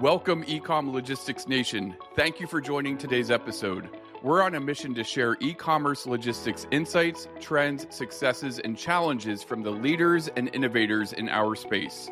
Welcome, Ecom Logistics Nation. Thank you for joining today's episode. We're on a mission to share e commerce logistics insights, trends, successes, and challenges from the leaders and innovators in our space.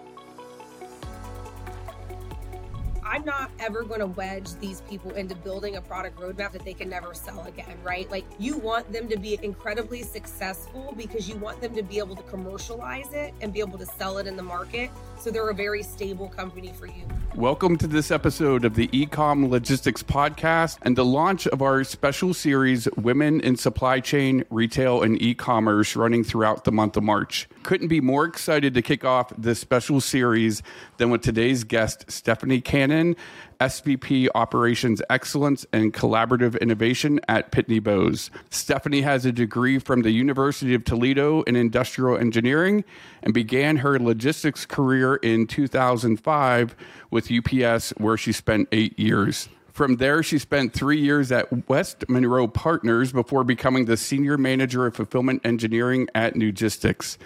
I'm not ever going to wedge these people into building a product roadmap that they can never sell again, right? Like you want them to be incredibly successful because you want them to be able to commercialize it and be able to sell it in the market. So they're a very stable company for you. Welcome to this episode of the Ecom Logistics Podcast and the launch of our special series, Women in Supply Chain, Retail, and E-commerce, running throughout the month of March. Couldn't be more excited to kick off this special series than with today's guest, Stephanie Cannon, SVP Operations Excellence and Collaborative Innovation at Pitney Bowes. Stephanie has a degree from the University of Toledo in Industrial Engineering and began her logistics career in 2005 with UPS, where she spent eight years. From there, she spent three years at West Monroe Partners before becoming the senior manager of fulfillment engineering at Newgistics.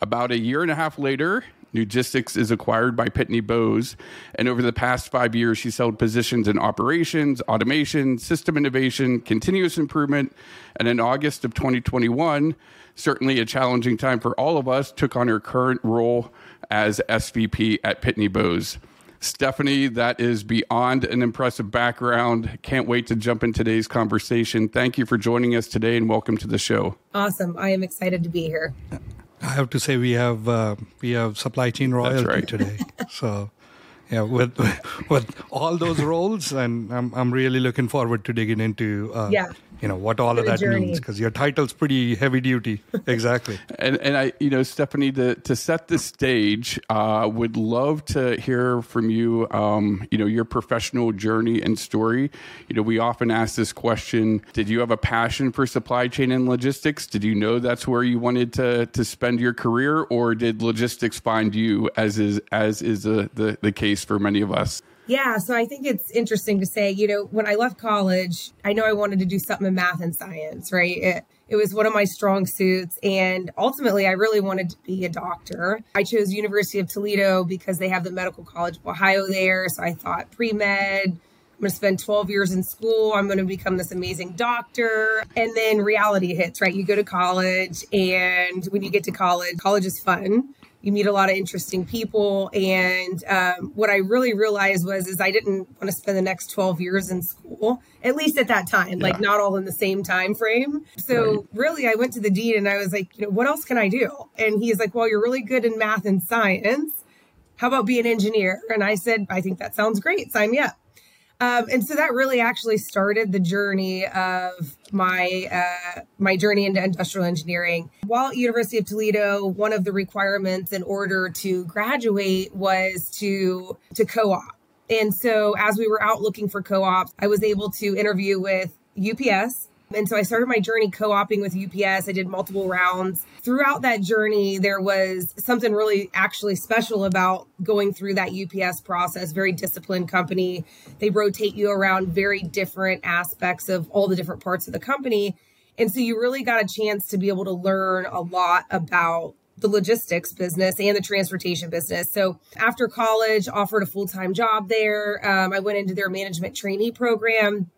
About a year and a half later, Newgistics is acquired by Pitney Bowes, and over the past five years, she's held positions in operations, automation, system innovation, continuous improvement, and in August of 2021, certainly a challenging time for all of us, took on her current role as SVP at Pitney Bowes. Stephanie, that is beyond an impressive background. Can't wait to jump in today's conversation. Thank you for joining us today and welcome to the show. Awesome. I am excited to be here. I have to say we have uh, we have supply chain royalty right. today. So yeah, with with all those roles, and I'm I'm really looking forward to digging into uh, yeah you know what all of that journey. means because your title's pretty heavy duty. Exactly. And and i you know stephanie to to set the stage uh, would love to hear from you um, you know your professional journey and story. You know we often ask this question did you have a passion for supply chain and logistics? Did you know that's where you wanted to to spend your career? Or did logistics find you as is as is the the, the case for many of us yeah, so I think it's interesting to say, you know, when I left college, I know I wanted to do something in math and science, right? It, it was one of my strong suits. And ultimately, I really wanted to be a doctor. I chose University of Toledo because they have the Medical College of Ohio there. So I thought pre med, I'm going to spend 12 years in school. I'm going to become this amazing doctor. And then reality hits, right? You go to college, and when you get to college, college is fun you meet a lot of interesting people. And um, what i really realized was is i didn't want to spend the next 12 years in school at least at that time yeah. like not all in the same time frame. So right. really i went to the dean and i was like you know what else can i do? And he's like well you're really good in math and science. How about be an engineer? And i said i think that sounds great. Sign me up um, and so that really actually started the journey of my uh, my journey into industrial engineering. While at University of Toledo, one of the requirements in order to graduate was to to co-op. And so as we were out looking for co-ops, I was able to interview with UPS and so I started my journey co oping with UPS. I did multiple rounds. Throughout that journey, there was something really actually special about going through that UPS process. Very disciplined company. They rotate you around very different aspects of all the different parts of the company. And so you really got a chance to be able to learn a lot about the logistics business and the transportation business. So after college, offered a full time job there. Um, I went into their management trainee program,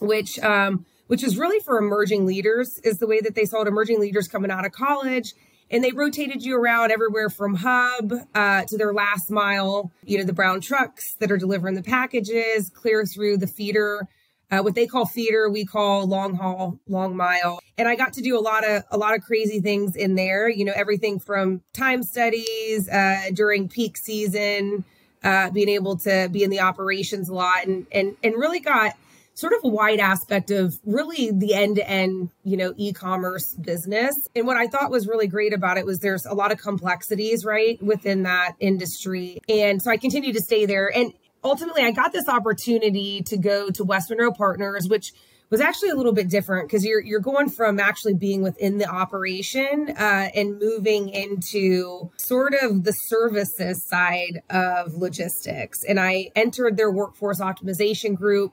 which um, which is really for emerging leaders, is the way that they saw it emerging leaders coming out of college. And they rotated you around everywhere from hub uh, to their last mile, you know, the brown trucks that are delivering the packages, clear through the feeder. Uh, what they call feeder, we call long haul, long mile. And I got to do a lot of a lot of crazy things in there. You know, everything from time studies uh, during peak season, uh, being able to be in the operations a lot, and and and really got sort of a wide aspect of really the end to end, you know, e commerce business. And what I thought was really great about it was there's a lot of complexities, right, within that industry. And so I continued to stay there. And ultimately, I got this opportunity to go to West Monroe Partners, which was actually a little bit different because you're you're going from actually being within the operation uh, and moving into sort of the services side of logistics. And I entered their workforce optimization group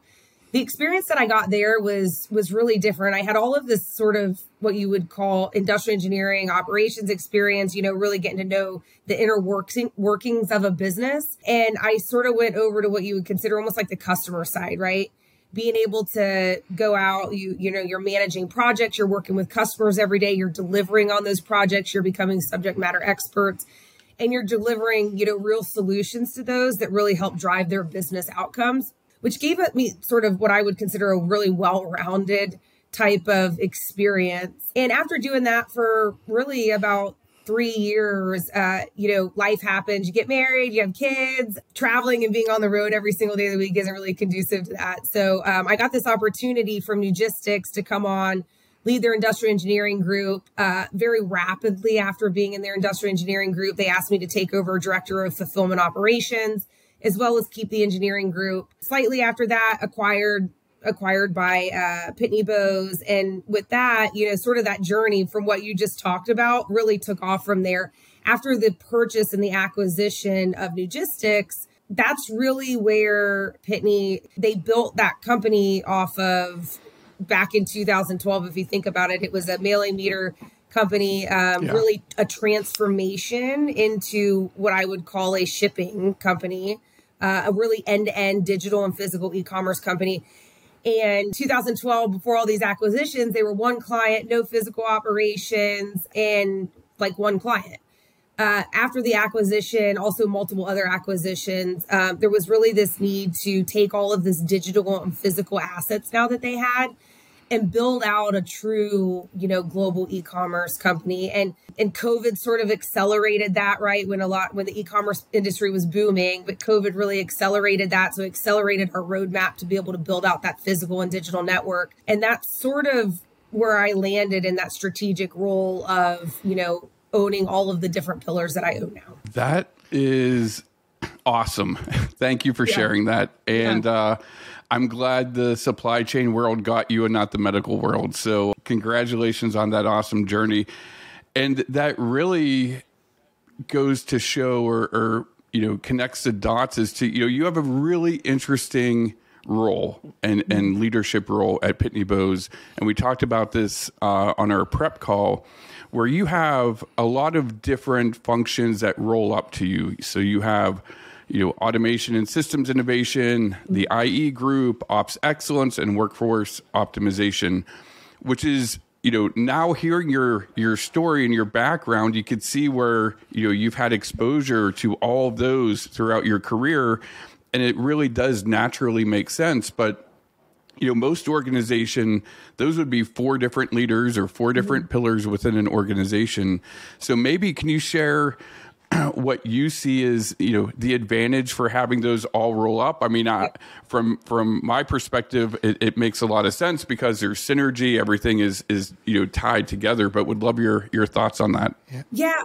the experience that I got there was was really different. I had all of this sort of what you would call industrial engineering operations experience, you know, really getting to know the inner working workings of a business. And I sort of went over to what you would consider almost like the customer side, right? Being able to go out, you you know, you're managing projects, you're working with customers every day, you're delivering on those projects, you're becoming subject matter experts and you're delivering, you know, real solutions to those that really help drive their business outcomes which gave me sort of what I would consider a really well rounded type of experience. And after doing that for really about three years, uh, you know, life happens. You get married, you have kids, traveling and being on the road every single day of the week isn't really conducive to that. So um, I got this opportunity from Newgistics to come on, lead their industrial engineering group. Uh, very rapidly after being in their industrial engineering group, they asked me to take over director of fulfillment operations as well as keep the engineering group. Slightly after that, acquired acquired by uh, Pitney Bowes, and with that, you know, sort of that journey from what you just talked about really took off from there. After the purchase and the acquisition of Newgistics, that's really where Pitney they built that company off of back in 2012. If you think about it, it was a mailing meter company, um, yeah. really a transformation into what I would call a shipping company, uh, a really end to end digital and physical e commerce company. And 2012, before all these acquisitions, they were one client, no physical operations, and like one client. Uh, after the acquisition, also multiple other acquisitions, um, there was really this need to take all of this digital and physical assets now that they had and build out a true, you know, global e-commerce company. And and COVID sort of accelerated that, right? When a lot when the e-commerce industry was booming, but COVID really accelerated that. So accelerated our roadmap to be able to build out that physical and digital network. And that's sort of where I landed in that strategic role of, you know, owning all of the different pillars that I own now. That is awesome. Thank you for yeah. sharing that. And yeah. uh I'm glad the supply chain world got you and not the medical world. So, congratulations on that awesome journey. And that really goes to show or, or you know, connects the dots as to, you know, you have a really interesting role and, and leadership role at Pitney Bowes. And we talked about this uh, on our prep call where you have a lot of different functions that roll up to you. So you have you know, automation and systems innovation, the IE group, ops excellence, and workforce optimization, which is you know now hearing your your story and your background you could see where you know you've had exposure to all of those throughout your career and it really does naturally make sense but you know most organization those would be four different leaders or four different mm-hmm. pillars within an organization so maybe can you share what you see is you know the advantage for having those all roll up. I mean I, from from my perspective it, it, makes a lot of sense because there's synergy. Everything is is you know tied together but would love your your thoughts on that. Yeah, yeah.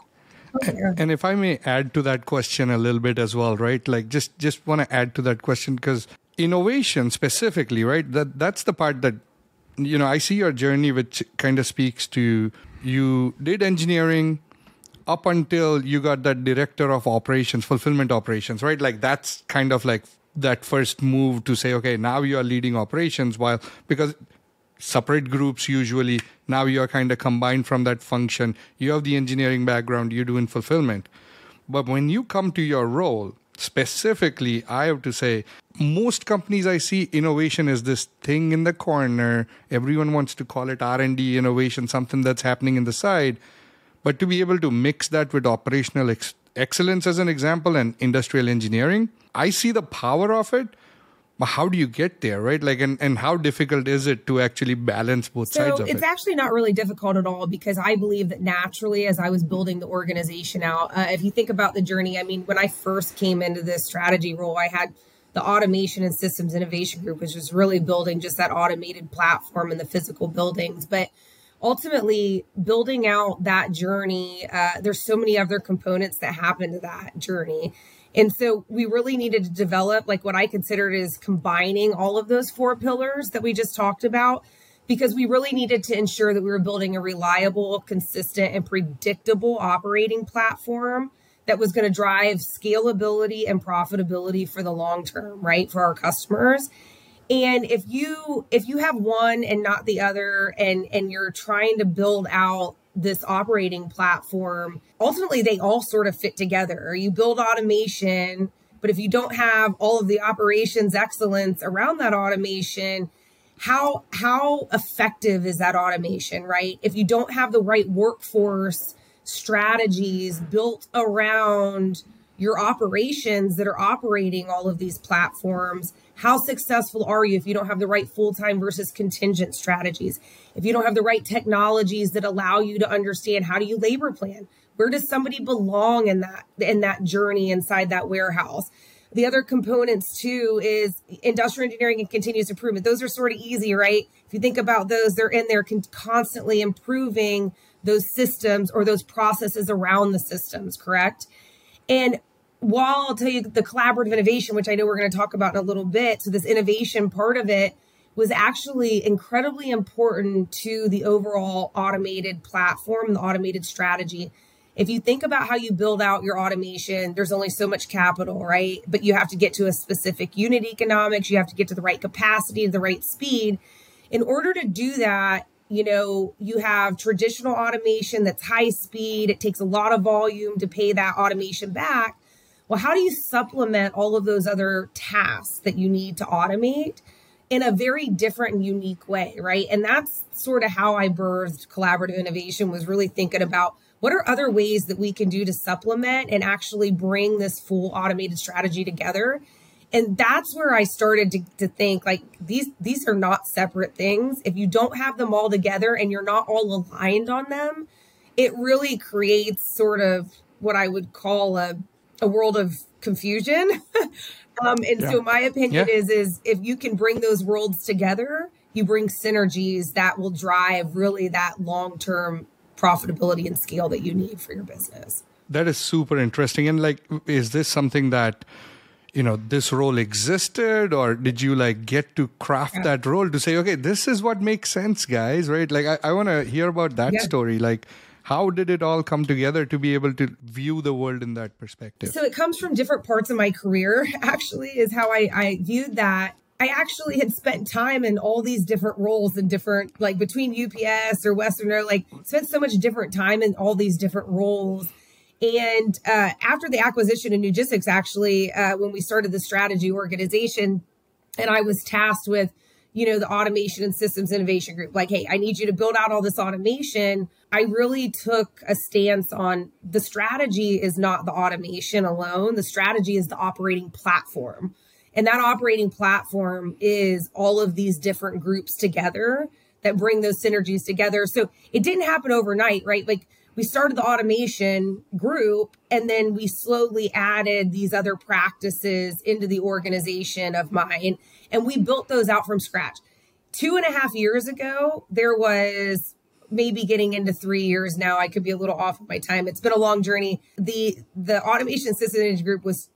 And, and if i may add to that question a little bit as well right? Like just just want to add to that question because innovation specifically right? That that's the part that you know i see your journey which kind of speaks to you did engineering up until you got that director of operations, fulfillment operations, right? Like that's kind of like that first move to say, okay, now you are leading operations while because separate groups usually now you are kind of combined from that function. You have the engineering background, you're doing fulfillment. But when you come to your role, specifically, I have to say, most companies I see innovation is this thing in the corner. Everyone wants to call it R&D innovation, something that's happening in the side but to be able to mix that with operational ex- excellence, as an example, and industrial engineering, I see the power of it. But how do you get there, right? Like, and, and how difficult is it to actually balance both so sides of it's it? It's actually not really difficult at all because I believe that naturally, as I was building the organization out, uh, if you think about the journey, I mean, when I first came into this strategy role, I had the automation and systems innovation group, which was really building just that automated platform in the physical buildings. But ultimately building out that journey uh, there's so many other components that happen to that journey. And so we really needed to develop like what i considered is combining all of those four pillars that we just talked about because we really needed to ensure that we were building a reliable consistent and predictable operating platform that was going to drive scalability and profitability for the long term right for our customers And if you if you have one and not the other and and you're trying to build out this operating platform, ultimately they all sort of fit together. You build automation, but if you don't have all of the operations excellence around that automation, how how effective is that automation, right? If you don't have the right workforce strategies built around your operations that are operating all of these platforms, how successful are you if you don't have the right full-time versus contingent strategies? If you don't have the right technologies that allow you to understand how do you labor plan? Where does somebody belong in that in that journey inside that warehouse? The other components too is industrial engineering and continuous improvement. Those are sort of easy, right? If you think about those, they're in there con- constantly improving those systems or those processes around the systems, correct? And while I'll tell you the collaborative innovation, which I know we're going to talk about in a little bit, so this innovation part of it was actually incredibly important to the overall automated platform, the automated strategy if you think about how you build out your automation, there's only so much capital, right? But you have to get to a specific unit economics, you have to get to the right capacity, the right speed. In order to do that, you know, you have traditional automation that's high speed, it takes a lot of volume to pay that automation back. Well, how do you supplement all of those other tasks that you need to automate in a very different and unique way, right? And that's sort of how I birthed collaborative innovation was really thinking about what are other ways that we can do to supplement and actually bring this full automated strategy together and that's where i started to, to think like these these are not separate things if you don't have them all together and you're not all aligned on them it really creates sort of what i would call a, a world of confusion um, and yeah. so my opinion yeah. is is if you can bring those worlds together you bring synergies that will drive really that long-term profitability and scale that you need for your business. That is super interesting. And like, is this something that, you know, this role existed or did you like get to craft yeah. that role to say, okay, this is what makes sense, guys, right? Like, I, I want to hear about that story. Like, how did it all come together to be able to view the world in that perspective so it comes from different parts of my career actually is how i, I viewed that I actually had spent time in all these different roles and different, like between UPS or West Monroe, like spent so much different time in all these different roles. And uh, after the acquisition of Newgistics, actually, uh, when we started the strategy organization, and I was tasked with, you know, the automation and systems innovation group, like, hey, I need you to build out all this automation. I really took a stance on the strategy is not the automation alone. The strategy is the operating platform. And that operating platform is all of these different groups together that bring those synergies together. So it didn't happen overnight, right? Like we started the automation group and then we slowly added these other practices into the organization of mine and we built those out from scratch. Two and a half years ago, there was maybe getting into three years now. I could be a little off of my time. It's been a long journey. The the automation systems group was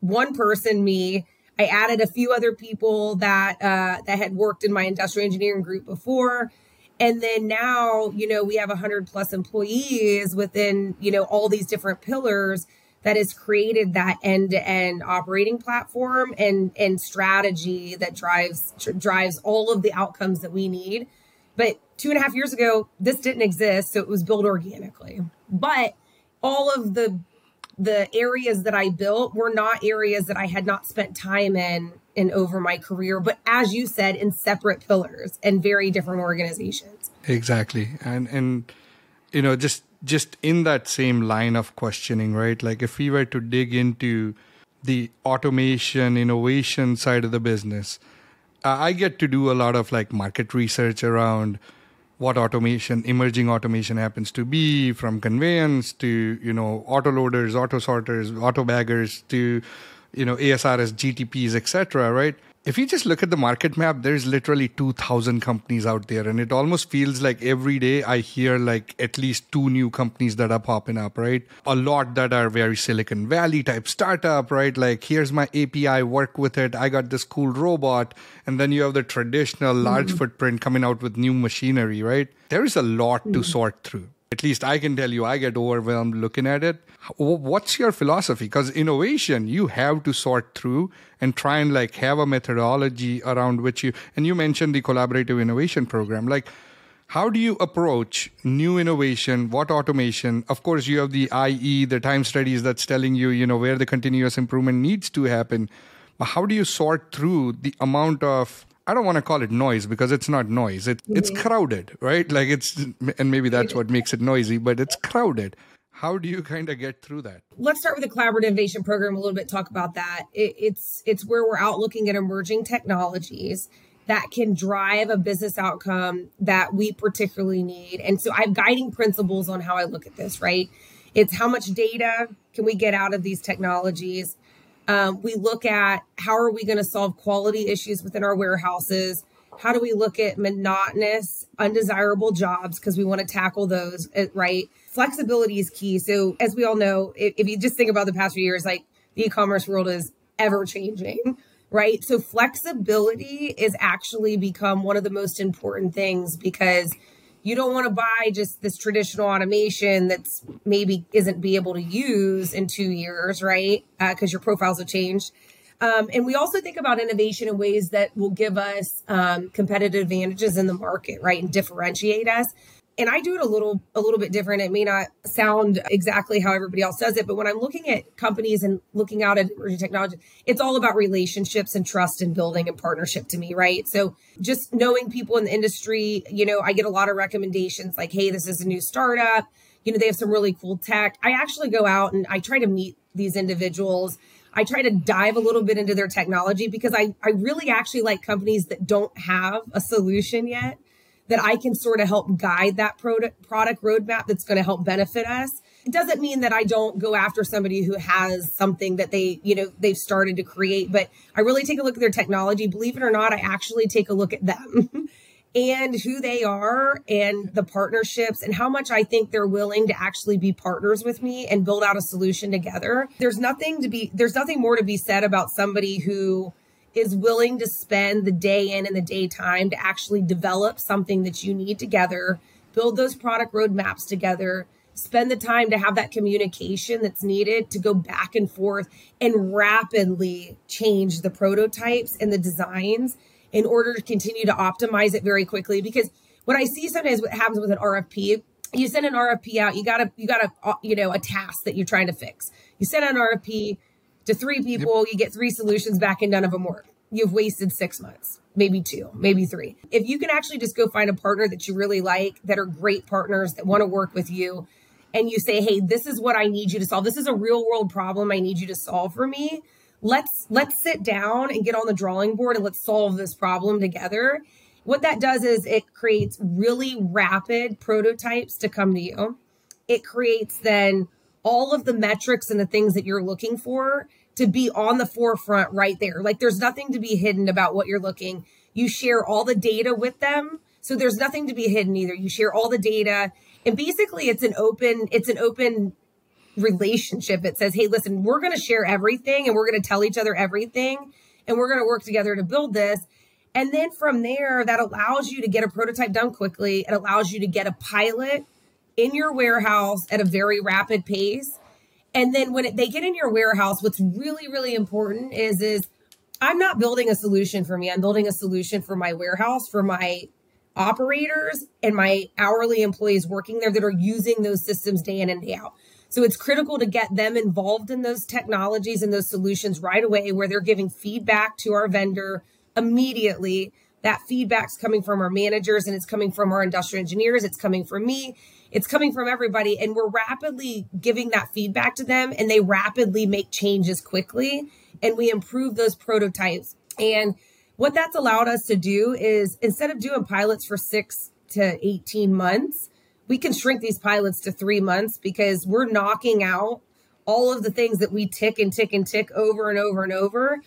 one person, me, I added a few other people that uh, that had worked in my industrial engineering group before. And then now, you know, we have 100 plus employees within, you know, all these different pillars that has created that end-to-end operating platform and and strategy that drives tr- drives all of the outcomes that we need. But two and a half years ago, this didn't exist, so it was built organically. But all of the the areas that I built were not areas that I had not spent time in in over my career, but as you said, in separate pillars and very different organizations. Exactly. And and you know, just just in that same line of questioning, right? Like if we were to dig into the automation innovation side of the business, I get to do a lot of like market research around what automation, emerging automation happens to be from conveyance to, you know, auto loaders, auto sorters, auto baggers to, you know, ASRS, GTPs, etc. right? If you just look at the market map, there's literally 2,000 companies out there. And it almost feels like every day I hear like at least two new companies that are popping up, right? A lot that are very Silicon Valley type startup, right? Like, here's my API, work with it. I got this cool robot. And then you have the traditional large mm-hmm. footprint coming out with new machinery, right? There is a lot mm-hmm. to sort through. At least I can tell you, I get overwhelmed looking at it. What's your philosophy? Because innovation, you have to sort through and try and like have a methodology around which you, and you mentioned the collaborative innovation program. Like, how do you approach new innovation? What automation? Of course, you have the IE, the time studies that's telling you, you know, where the continuous improvement needs to happen. But how do you sort through the amount of I don't want to call it noise because it's not noise. It. It's crowded, right? Like it's, and maybe that's what makes it noisy, but it's crowded. How do you kind of get through that? Let's start with the collaborative innovation program a little bit. Talk about that. It, it's it's where we're out looking at emerging technologies that can drive a business outcome that we particularly need. And so I have guiding principles on how I look at this. Right? It's how much data can we get out of these technologies um, we look at how are we going to solve quality issues within our warehouses? How do we look at monotonous, undesirable jobs because we want to tackle those, uh, right? Flexibility is key. So, as we all know, if, if you just think about the past few years, like the e commerce world is ever changing, right? So, flexibility is actually become one of the most important things because you don't want to buy just this traditional automation that's maybe isn't be able to use in two years, right? Because uh, your profiles have changed. Um, and we also think about innovation in ways that will give us um, competitive advantages in the market, right, and differentiate us and I do it a little a little bit different. It may not sound exactly how everybody else does it, but when I'm looking at companies and looking out at emerging technology, it's all about relationships and trust and building and partnership to me, right? So just knowing people in the industry, you know, I get a lot of recommendations like, hey, this is a new startup. You know, they have some really cool tech. I actually go out and I try to meet these individuals. I try to dive a little bit into their technology because I, I really actually like companies that don't have a solution yet that I can sort of help guide that product product roadmap that's going to help benefit us. It doesn't mean that I don't go after somebody who has something that they, you know, they've started to create, but I really take a look at their technology. Believe it or not, I actually take a look at them. and who they are and the partnerships and how much I think they're willing to actually be partners with me and build out a solution together. There's nothing to be there's nothing more to be said about somebody who is willing to spend the day in and the daytime to actually develop something that you need together, build those product roadmaps together, spend the time to have that communication that's needed to go back and forth and rapidly change the prototypes and the designs in order to continue to optimize it very quickly. Because what I see sometimes what happens with an RFP you send an RFP out you got to you got to uh, you know a task that you're trying to fix. You send an RFP to three people, yep. you get three solutions back and none of them work. You've wasted six months, maybe two, maybe three. If you can actually just go find a partner that you really like, that are great partners that want to work with you, and you say, "Hey, this is what I need you to solve. This is a real world problem I need you to solve for me." Let's let's sit down and get on the drawing board and let's solve this problem together. What that does is it creates really rapid prototypes to come to you. It creates then all of the metrics and the things that you're looking for to be on the forefront right there. Like there's nothing to be hidden about what you're looking. You share all the data with them. So there's nothing to be hidden either. You share all the data and basically it's an open it's an open relationship. It says, "Hey, listen, we're going to share everything and we're going to tell each other everything and we're going to work together to build this." And then from there, that allows you to get a prototype done quickly. It allows you to get a pilot in your warehouse at a very rapid pace and then when it, they get in your warehouse, what's really, really important is, is I'm not building a solution for me. I'm building a solution for my warehouse, for my operators and my hourly employees working there that are using those systems day in and day out. So it's critical to get them involved in those technologies and those solutions right away where they're giving feedback to our vendor immediately. That feedback's coming from our managers and it's coming from our industrial engineers. It's coming from me it's coming from everybody and we're rapidly giving that feedback to them and they rapidly make changes quickly and we improve those prototypes. And what that's allowed us to do is instead of doing pilots for 6 to 18 months we can shrink these pilots to 3 months because we're knocking out all of the things that we tick and tick and tick over and over and over.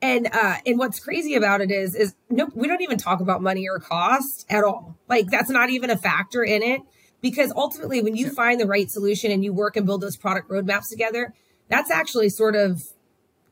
And uh and what's crazy about it is is no we don't even talk about money or cost at all. Like that's not even a factor in it because ultimately when you find the right solution and you work and build those product roadmaps together that's actually sort of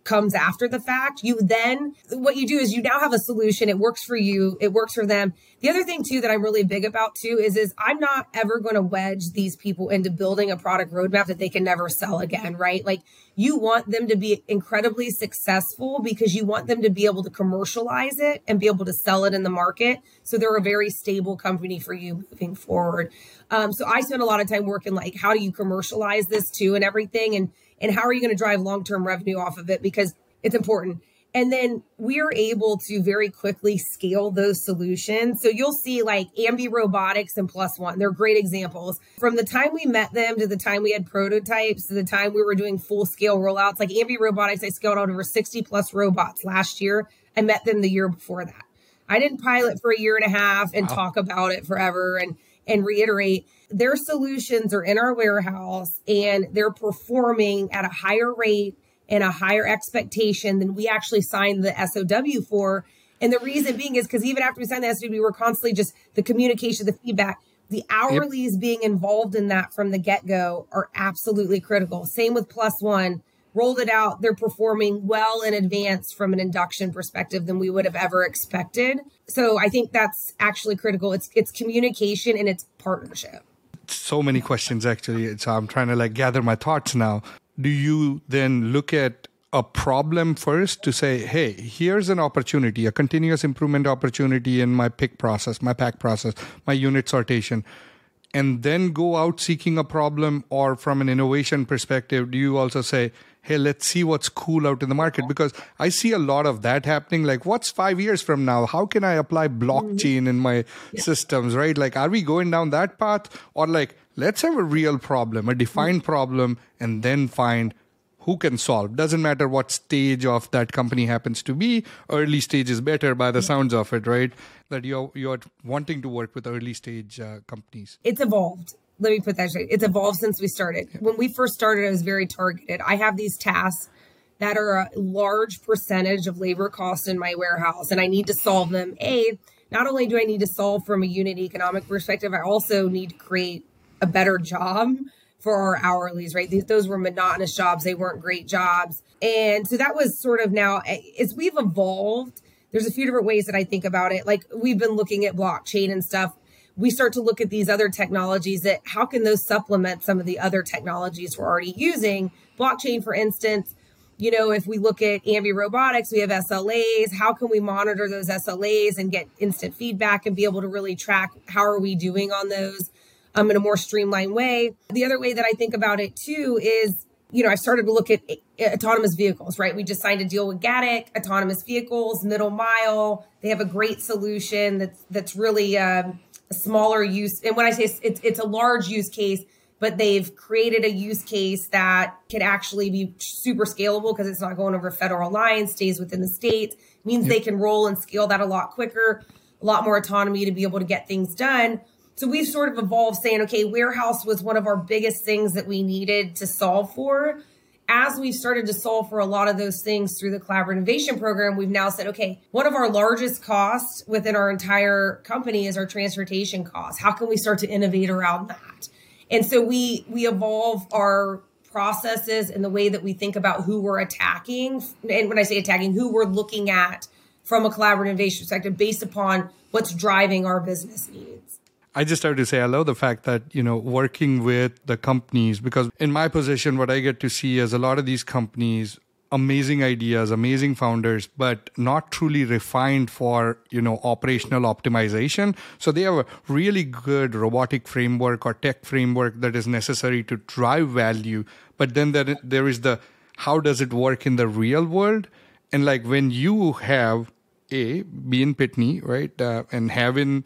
comes after the fact. You then, what you do is you now have a solution. It works for you. It works for them. The other thing too that I'm really big about too is, is I'm not ever going to wedge these people into building a product roadmap that they can never sell again, right? Like you want them to be incredibly successful because you want them to be able to commercialize it and be able to sell it in the market. So they're a very stable company for you moving forward. Um, so I spend a lot of time working like, how do you commercialize this too and everything? And and how are you going to drive long-term revenue off of it because it's important and then we are able to very quickly scale those solutions. So you'll see like Ambi Robotics and Plus One. They're great examples. From the time we met them to the time we had prototypes to the time we were doing full scale rollouts, like Ambi Robotics, I scaled out over 60 plus robots last year. I met them the year before that. I didn't pilot for a year and a half and wow. talk about it forever and and reiterate their solutions are in our warehouse and they're performing at a higher rate and a higher expectation than we actually signed the SOW for. And the reason being is because even after we signed the SOW, we were constantly just the communication, the feedback, the hourlies yep. being involved in that from the get go are absolutely critical. Same with Plus One. Rolled it out. They're performing well in advance from an induction perspective than we would have ever expected. So I think that's actually critical. It's it's communication and it's partnership so many questions actually. So I'm trying to like gather my thoughts now. Do you then look at a problem first to say, hey, here's an opportunity, a continuous improvement opportunity in my pick process, my pack process, my unit sortation, and then go out seeking a problem? Or from an innovation perspective, do you also say, hey, let's see what's cool out in the market? Because I see a lot of that happening. Like, what's five years from now? How can I apply blockchain mm-hmm. in my yeah. systems, right? Like, are we going down that path? Or like, let's have a real problem, a defined mm-hmm. problem, and then find who can solve. Doesn't matter what stage of that company happens to be. Early stage is better by the sounds of it, right? That you're you're wanting to work with early stage uh, companies. It's evolved let me put that straight. It's evolved since we started. When we first started, I was very targeted. I have these tasks that are a large percentage of labor cost in my warehouse, and I need to solve them. A, not only do I need to solve from a unit economic perspective, I also need to create a better job for our hourlies, right? These, those were monotonous jobs. They weren't great jobs. And so that was sort of now, eh, as we've evolved, there's a few different ways that I think about it. Like we've been looking at blockchain and stuff we start to look at these other technologies that how can those supplement some of the other technologies we're already using blockchain for instance you know if we look at ambi robotics we have slas how can we monitor those slas and get instant feedback and be able to really track how are we doing on those um, in a more streamlined way the other way that i think about it too is you know, I started to look at autonomous vehicles, right? We just signed a deal with Gatik, autonomous vehicles, middle mile. They have a great solution that's that's really um, a smaller use. And when I say it's, it's a large use case, but they've created a use case that can actually be super scalable because it's not going over federal lines, stays within the state, means yep. they can roll and scale that a lot quicker, a lot more autonomy to be able to get things done. So we've sort of evolved saying, okay, warehouse was one of our biggest things that we needed to solve for as we've started to solve for a lot of those things through the collaborative innovation program, we've now said, okay, one of our largest costs within our entire company is our transportation costs. How can we start to innovate around that? And so we we evolve our processes and the way that we think about who we're attacking. And when I say attacking, who we're looking at from a collaborative innovation perspective based upon what's driving our business needs. I just have to say I love the fact that, you know, working with the companies, because in my position, what I get to see is a lot of these companies, amazing ideas, amazing founders, but not truly refined for, you know, operational optimization. So they have a really good robotic framework or tech framework that is necessary to drive value. But then there, there is the how does it work in the real world? And like when you have a, be in Pitney, right, uh, and having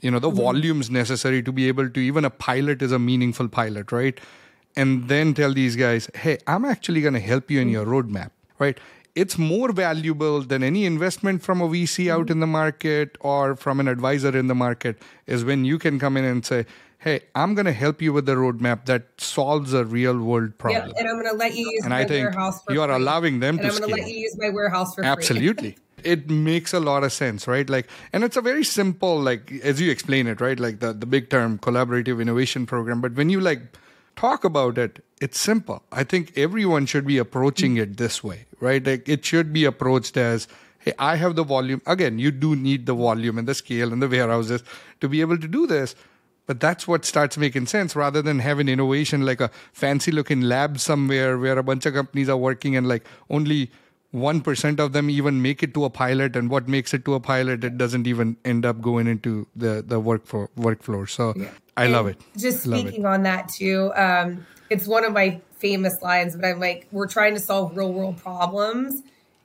you know the mm-hmm. volumes necessary to be able to even a pilot is a meaningful pilot right and then tell these guys hey i'm actually going to help you in your mm-hmm. roadmap right it's more valuable than any investment from a vc out mm-hmm. in the market or from an advisor in the market is when you can come in and say hey i'm going to help you with the roadmap that solves a real world problem and i'm going to let you use and my I think warehouse for you are free. allowing them and to i'm going to let you use my warehouse for absolutely it makes a lot of sense right like and it's a very simple like as you explain it right like the, the big term collaborative innovation program but when you like talk about it, it's simple. I think everyone should be approaching it this way, right? Like it should be approached as, hey, I have the volume. Again, you do need the volume and the scale and the warehouses to be able to do this. But that's what starts making sense rather than having innovation like a fancy looking lab somewhere where a bunch of companies are working and like only 1% of them even make it to a pilot and what makes it to a pilot it doesn't even end up going into the the work for workflow. So yeah. i and love it. just speaking on that too um, it's one of my famous lines but i'm like we're trying to solve real world problems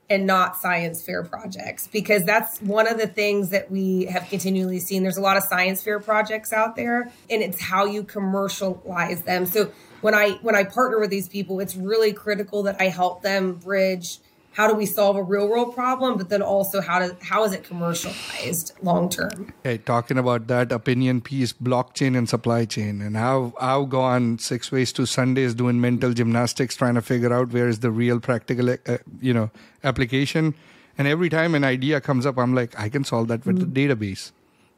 and not science fair projects because that's one of the things that we have continually seen. There's a lot of science fair projects out there and it's how you commercialize them. So when i when i partner with these people it's really critical that i help them bridge how do we solve a real world problem but then also how to how is it commercialized long term? Okay talking about that opinion piece blockchain and supply chain and how i've gone six ways to sundays doing mental gymnastics trying to figure out where is the real practical uh, you know application. And every time an idea comes up i'm like i can solve that with mm-hmm. the database.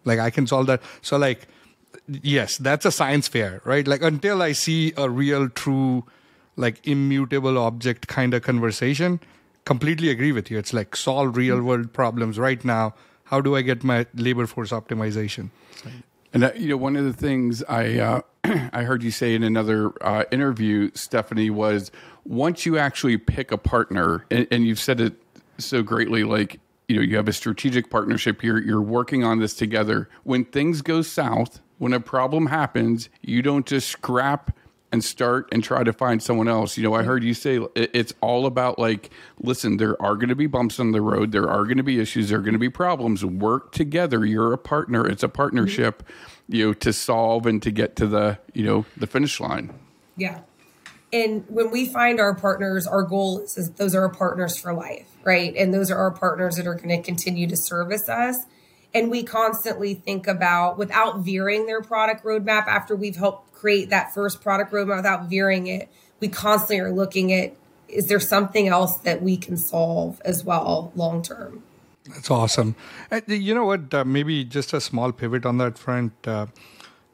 Like i can solve that. So like yes that's a science fair right? Like until i see a real true like immutable object kind of conversation completely agree with you. It's like solve real world problems right now. How do I get my labor force optimization? And uh, you know, one of the things I uh, I heard you say in another uh, interview, Stephanie, was once you actually pick a partner, and, and you've said it so greatly, like you know, you have a strategic partnership here. You're working on this together. When things go south, when a problem happens, you don't just scrap and start and try to find someone else. You know, I heard you say it's all about like, listen, there are going to be bumps on the road, there are going to be issues, there are going to be problems. Work together. You're a partner. It's a partnership, you know, to solve and to get to the, you know, the finish line. Yeah. And when we find our partners, our goal is, is those are our partners for life, right? And those are our partners that are going to continue to service us and we constantly think about without veering their product roadmap after we've helped create that first product roadmap without veering it. We constantly are looking at is there something else that we can solve as well long term? That's awesome. Uh, you know what uh, maybe just a small pivot on that front uh,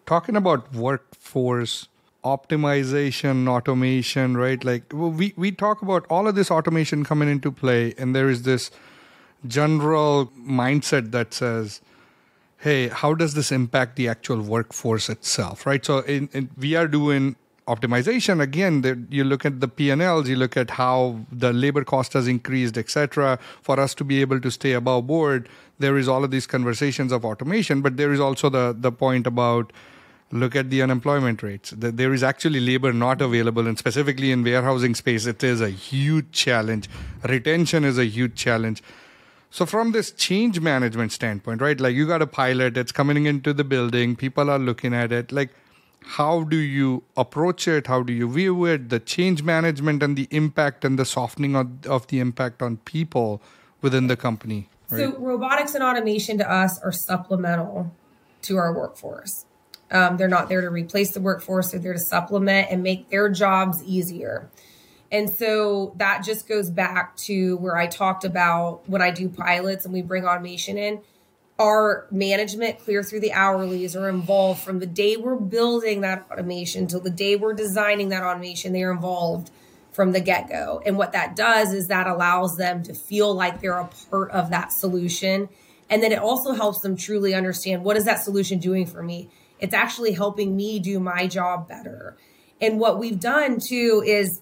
talking about workforce optimization automation right? Like we we talk about all of this automation coming into play and there is this general mindset that says, hey, how does this impact the actual workforce itself, right? So in, in, we are doing optimization. Again you look at the p&l's you look at how the labor cost has increased etc for us to be able to stay above board there is all of these conversations of automation but there is also the the point about look at the unemployment rates. There is actually labor not available and specifically in warehousing space it is a huge challenge. Retention is a huge challenge so from this change management standpoint, right? Like you got a pilot, that's coming into the building, people are looking at it. Like how do you approach it? How do you view it? The change management and the impact and the softening of, of the impact on people within the company. Right? So robotics and automation to us are supplemental to our workforce. Um, they're not there to replace the workforce. They're there to supplement and make their jobs easier. And so that just goes back to where I talked about when I do pilots and we bring automation in, our management clear through the hourlies are involved from the day we're building that automation till the day we're designing that automation. They're involved from the get go. And what that does is that allows them to feel like they're a part of that solution. And then it also helps them truly understand what is that solution doing for me? It's actually helping me do my job better. And what we've done too is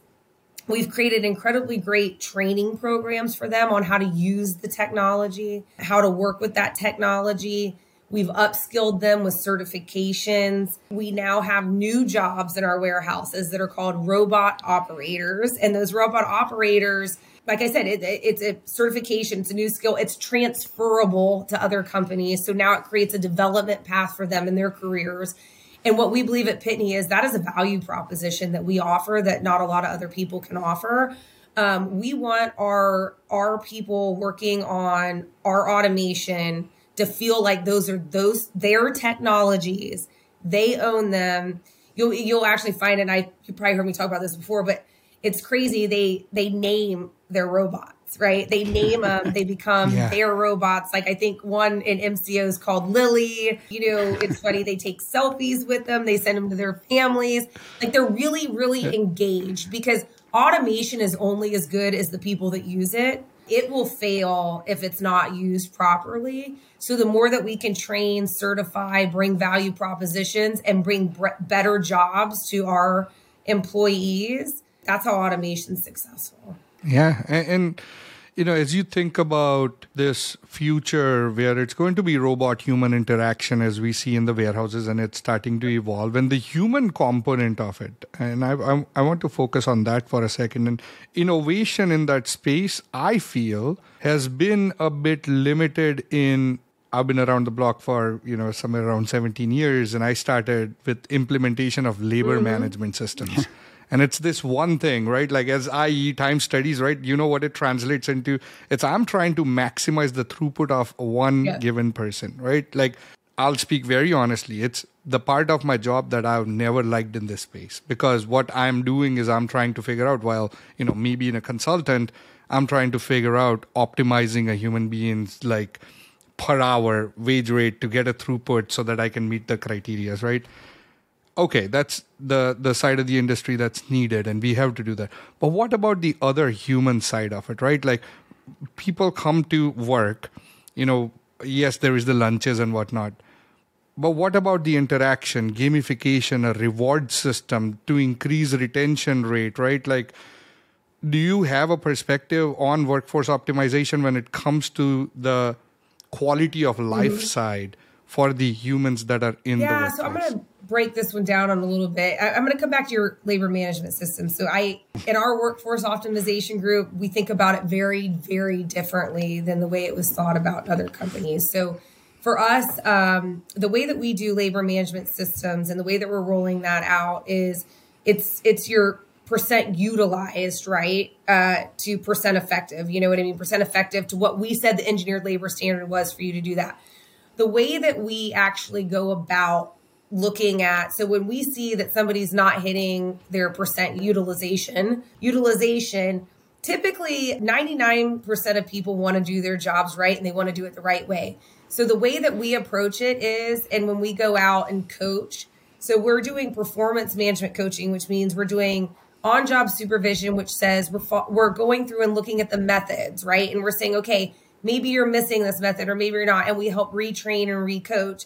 We've created incredibly great training programs for them on how to use the technology, how to work with that technology. We've upskilled them with certifications. We now have new jobs in our warehouses that are called robot operators. And those robot operators, like I said, it, it's a certification, it's a new skill, it's transferable to other companies. So now it creates a development path for them in their careers. And what we believe at Pitney is that is a value proposition that we offer that not a lot of other people can offer. Um, we want our our people working on our automation to feel like those are those their technologies. They own them. You'll you'll actually find, and I you probably heard me talk about this before, but it's crazy. They they name their robots, right? They name them, they become yeah. their robots. Like I think one in MCO is called Lily. You know, it's funny. They take selfies with them, they send them to their families. Like they're really, really engaged because automation is only as good as the people that use it. It will fail if it's not used properly. So the more that we can train, certify, bring value propositions, and bring better jobs to our employees, that's how automation's successful. Yeah, and, and you know, as you think about this future where it's going to be robot human interaction as we see in the warehouses and it's starting to evolve, and the human component of it, and I, I, I want to focus on that for a second. And innovation in that space, I feel, has been a bit limited in I've been around the block for, you know, somewhere around 17 years and I started with implementation of labor mm-hmm. management systems. and it's this one thing, right? Like as IE time studies, right? You know what it translates into? It's I'm trying to maximize the throughput of one yeah. given person, right? Like I'll speak very honestly. It's the part of my job that I've never liked in this space because what I'm doing is I'm trying to figure out while, you know, me being a consultant, I'm trying to figure out optimizing a human being's like per hour wage rate to get a throughput so that I can meet the criterias, right? Okay, that's the the side of the industry that's needed, and we have to do that. But what about the other human side of it, right? Like people come to work, you know, yes, there is the lunches and whatnot. But what about the interaction, gamification, a reward system to increase retention rate, right? Like, do you have a perspective on workforce optimization when it comes to the quality of life mm-hmm. side for the humans that are in yeah, the Yeah, so I'm going to break this one down on a little bit. I, am going to come back to your labor management system. So I, in our workforce optimization group, we think about it very, very differently than the way it was thought about in other companies. So for us, um, the way that we do labor management systems and the way that we're rolling that out is it's it's your percent utilized, right, uh, to percent effective. You know what I mean? Percent effective to what we said the engineered labor standard was for you to do that. The way that we actually go about looking at, so when we see that somebody's not hitting their percent utilization, utilization, typically 99% of people want to do their jobs right and they want to do it the right way. So the way that we approach it is, and when we go out and coach, so we're doing performance management coaching, which means we're doing on job supervision, which says we're, fo- we're going through and looking at the methods, right? And we're saying, okay, maybe you're missing this method or maybe you're not. And we help retrain and recoach.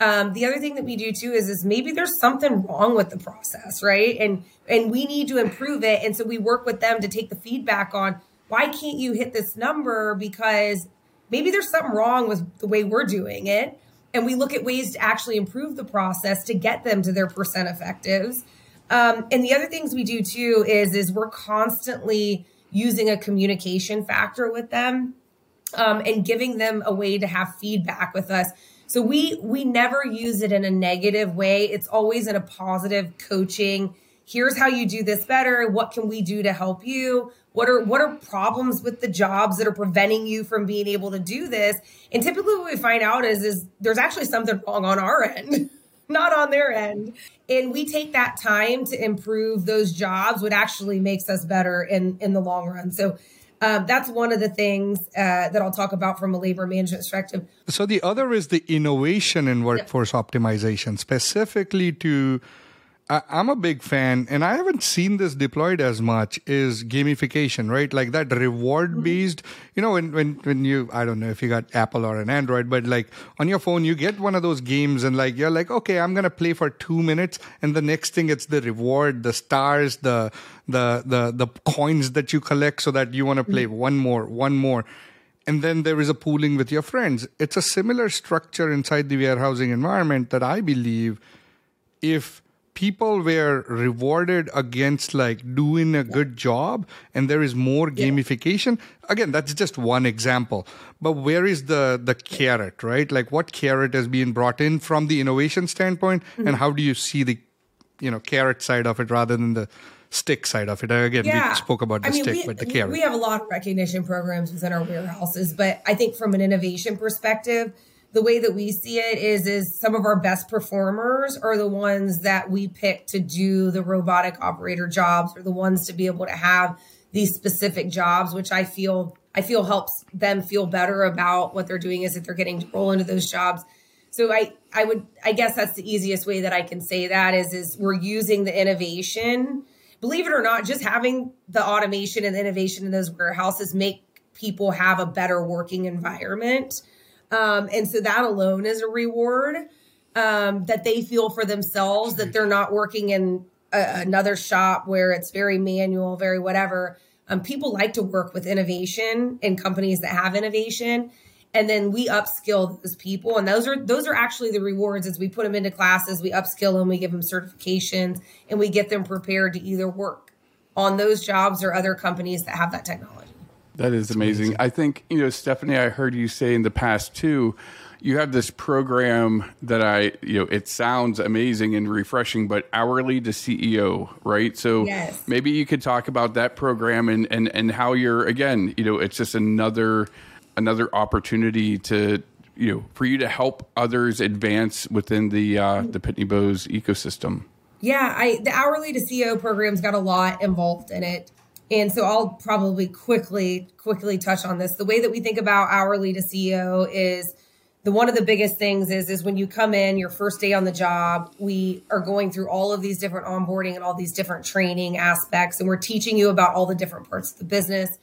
Um, the other thing that we do too is, is maybe there's something wrong with the process, right? And, and we need to improve it. And so we work with them to take the feedback on why can't you hit this number? Because maybe there's something wrong with the way we're doing it. And we look at ways to actually improve the process to get them to their percent effectives. Um, and the other things we do too is is we're constantly using a communication factor with them um, and giving them a way to have feedback with us. So we we never use it in a negative way. It's always in a positive coaching. Here's how you do this better. What can we do to help you? What are what are problems with the jobs that are preventing you from being able to do this? And typically what we find out is is there's actually something wrong on our end. not on their end. And we take that time to improve those jobs, what actually makes us better in, in the long run. So um, that's one of the things uh, that I'll talk about from a labor management perspective. So the other is the innovation in workforce optimization, specifically to I, am a big fan, and I haven't seen this deployed as much. Is gamification, right? Like that reward based. Mm-hmm. You know, when when when you I don't know if you got Apple or an Android, but like on your phone, you get one of those games, and like you're like, okay, I'm gonna play for two minutes, and the next thing it's the reward, the stars, the the the the coins that you collect, so that you want to play mm-hmm. one more, one more and then there is a pooling with your friends. It's a similar structure inside the warehousing environment that I believe if people were rewarded against like doing a good job and there is more gamification. Again that's just one example. But where is the the carrot right? Like what carrot has been brought in from the innovation standpoint mm-hmm. and how do you see the you know carrot side of it rather than the stick side of it? Again yeah. we spoke about the I mean, stick we, but the carrot. we have a lot of recognition programs within our warehouses but i think from an innovation perspective the way that we see it is is some of our best performers are the ones that we pick to do the robotic operator jobs or the ones to be able to have these specific jobs, which I feel I feel helps them feel better about what they're doing is that they're getting to roll into those jobs. So I I would I guess that's the easiest way that I can say that is is we're using the innovation. Believe it or not, just having the automation and the innovation in those warehouses make people have a better working environment. Um, and so that alone is a reward um, that they feel for themselves that they're not working in a, another shop where it's very manual, very whatever. Um, people like to work with innovation in companies that have innovation. And then we upskill those people. And those are those are actually the rewards as we put them into classes we upskill them we give them certifications and we get them prepared to either work on those jobs or other companies that have that technology that is amazing. I think, you know, Stephanie, I heard you say in the past too, you have this program that I, you know, it sounds amazing and refreshing, but hourly to CEO, right? So yes. maybe you could talk about that program and, and, and how you're, again, you know, it's just another, another opportunity to, you know, for you to help others advance within the, uh, the Pitney Bowes ecosystem. Yeah, I the hourly to CEO program's got a lot involved in it. And so I'll probably quickly, quickly touch on this. The way that we think about hourly to CEO is the one of the biggest things is is when you come in your first day on the job, we are going through all of these different onboarding and all these different training aspects, and we're teaching you about all the different parts of the business.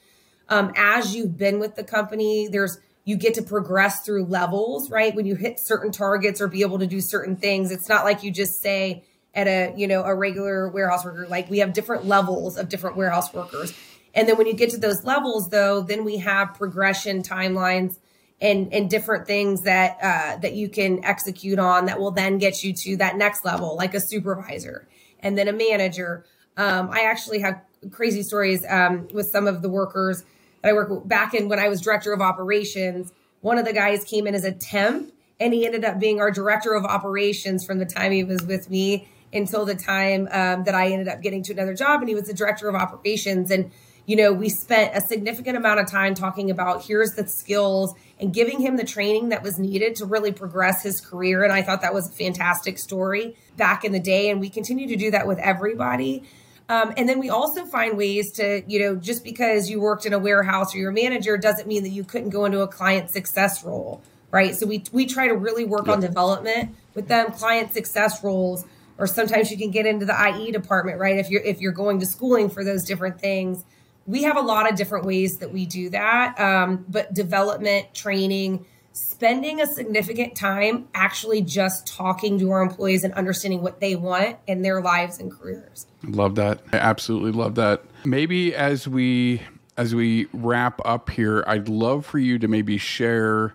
Um, as you've been with the company, there's you get to progress through levels, right? When you hit certain targets or be able to do certain things, it's not like you just say, at a you know a regular warehouse worker. Like we have different levels of different warehouse workers. And then when you get to those levels though then we have progression timelines and and different things that uh, that you can execute on that will then get you to that next level like a supervisor and then a manager. Um, i actually have crazy stories um, with some of the workers that i work with. Back in when i was director of operations one of the guys came in as a temp and he ended up being our director of operations from the time he was with me until the time um, that I ended up getting to another job, and he was the director of operations. And you know, we spent a significant amount of time talking about here's the skills and giving him the training that was needed to really progress his career. And I thought that was a fantastic story back in the day. And we continue to do that with everybody. Um, and then we also find ways to, you know, just because you worked in a warehouse or you're a manager doesn't mean that you couldn't go into a client success role, right? So we we try to really work yep. on development with them, client success roles or sometimes you can get into the IE department, right? If you're if you're going to schooling for those different things, we have a lot of different ways that we do that. Um, but development, training, spending a significant time actually just talking to our employees and understanding what they want in their lives and careers. Love that. I absolutely love that. Maybe as we as we wrap up here, I'd love for you to maybe share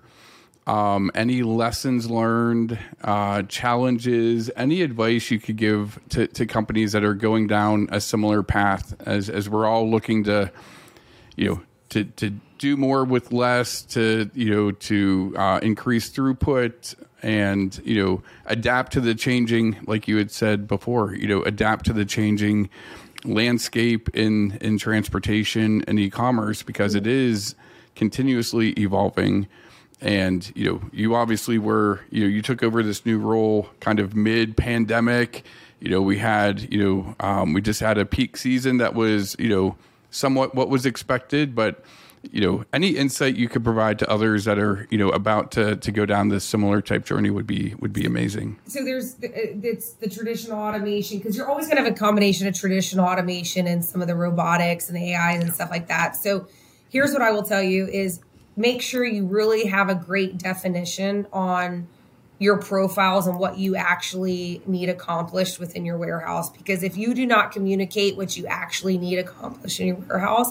um, any lessons learned, uh, challenges, any advice you could give to, to companies that are going down a similar path as, as we're all looking to, you know, to, to do more with less, to, you know, to uh, increase throughput and, you know, adapt to the changing, like you had said before, you know, adapt to the changing landscape in, in transportation and e-commerce because it is continuously evolving and you know you obviously were you know you took over this new role kind of mid pandemic you know we had you know um, we just had a peak season that was you know somewhat what was expected. But you know any insight you could provide to others that are you know about to to go down this similar type journey would be would be amazing. So there's the, it's the traditional automation because you're always going to have a combination of traditional automation and some of the robotics and the ais and stuff like that. So here's what i will tell you is make sure you really have a great definition on your profiles and what you actually need accomplished within your warehouse. Because if you do not communicate what you actually need accomplished in your warehouse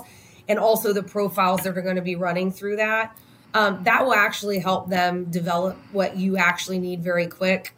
and also the profiles that are going to be running through that, um, that will actually help them develop what you actually need very quick.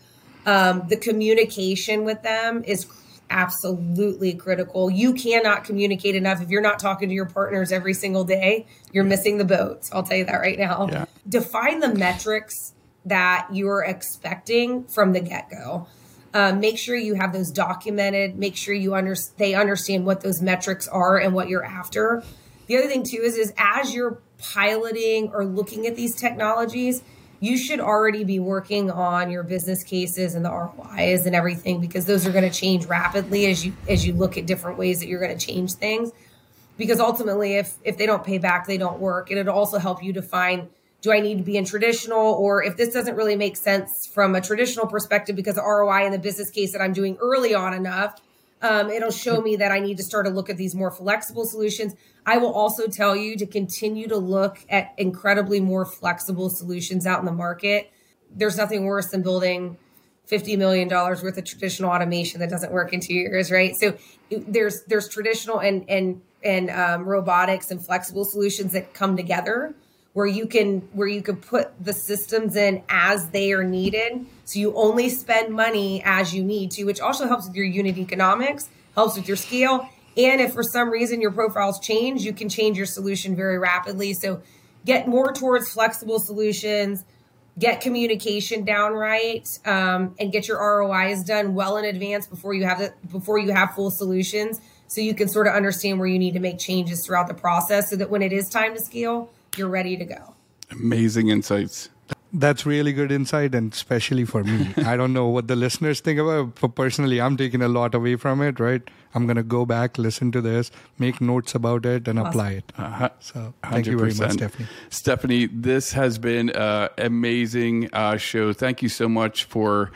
Um, the communication with them is absolutely critical. You cannot communicate enough if you're not talking to your partners every single day. You're missing the boat. So I'll tell you that right now. Yeah. Define the metrics that you're expecting from the get go. Um, make sure you have those documented. Make sure you under they understand what those metrics are and what you're after. The other thing too is is as you're piloting or looking at these technologies, you should already be working on your business cases and the ROIs and everything because those are going to change rapidly as you as you look at different ways that you're going to change things. because ultimately if if they don't pay back they don't work and it'll also help you define do i need to be in traditional or if this doesn't really make sense from a traditional perspective because roi in the business case that i'm doing early on enough um, it'll show me that i need to start to look at these more flexible solutions. I will also tell you to continue to look at incredibly more flexible solutions out in the market. There's nothing worse than building $50 million worth of traditional automation that doesn't work in two years right? So there's there's traditional and and and um, robotics and flexible solutions that come together where you can where you can put the systems in as they are needed. So you only spend money as you need to which also helps with your unit economics helps with your scale. And if for some reason your profiles change you can change your solution very rapidly. So get more towards flexible solutions get communication down right um, and get your rois done well in advance before you have the before you have full solutions so you can sort of understand where you need to make changes throughout the process so that when it is time to scale, you're ready to go. Amazing insights. That's really good insight, and especially for me. I don't know what the listeners think about it, but personally, I'm taking a lot away from it, right? I'm going to go back, listen to this, make notes about it, and awesome. apply it. Uh, so thank 100%. you very much, Stephanie. Stephanie, this has been an amazing uh, show. Thank you so much for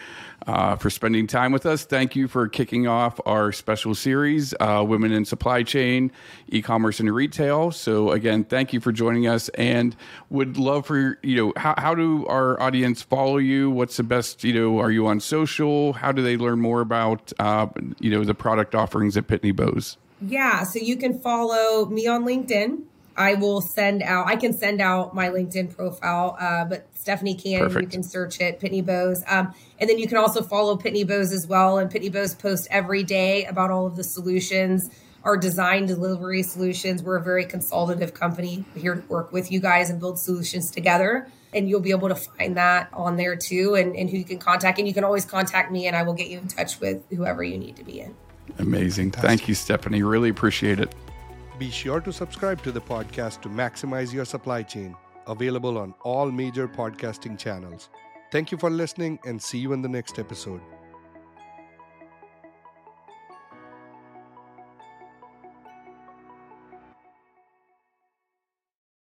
uh, for spending time with us. Thank you for kicking off our special series, uh, Women in Supply Chain, E-commerce and Retail. So again, thank you for joining us, and would love for you know how how do our audience follow you? What's the best you know? Are you on social? How do they learn more about uh, you know the product offerings at Pitney Bowes? Yeah, so you can follow me on LinkedIn. I will send out. I can send out my LinkedIn profile, uh, but Stephanie Cannon. Perfect. You can search it, Pitney Bowes. Um, and then you can also follow Pitney Bowes as well. And Pitney Bowes posts every day about all of the solutions, our design delivery solutions. We're a very consultative company We're here to work with you guys and build solutions together. And you'll be able to find that on there too, and, and who you can contact. And you can always contact me, and I will get you in touch with whoever you need to be in. Amazing. Fantastic. Thank you, Stephanie. Really appreciate it. Be sure to subscribe to the podcast to maximize your supply chain. Available on all major podcasting channels. Thank you for listening and see you in the next episode.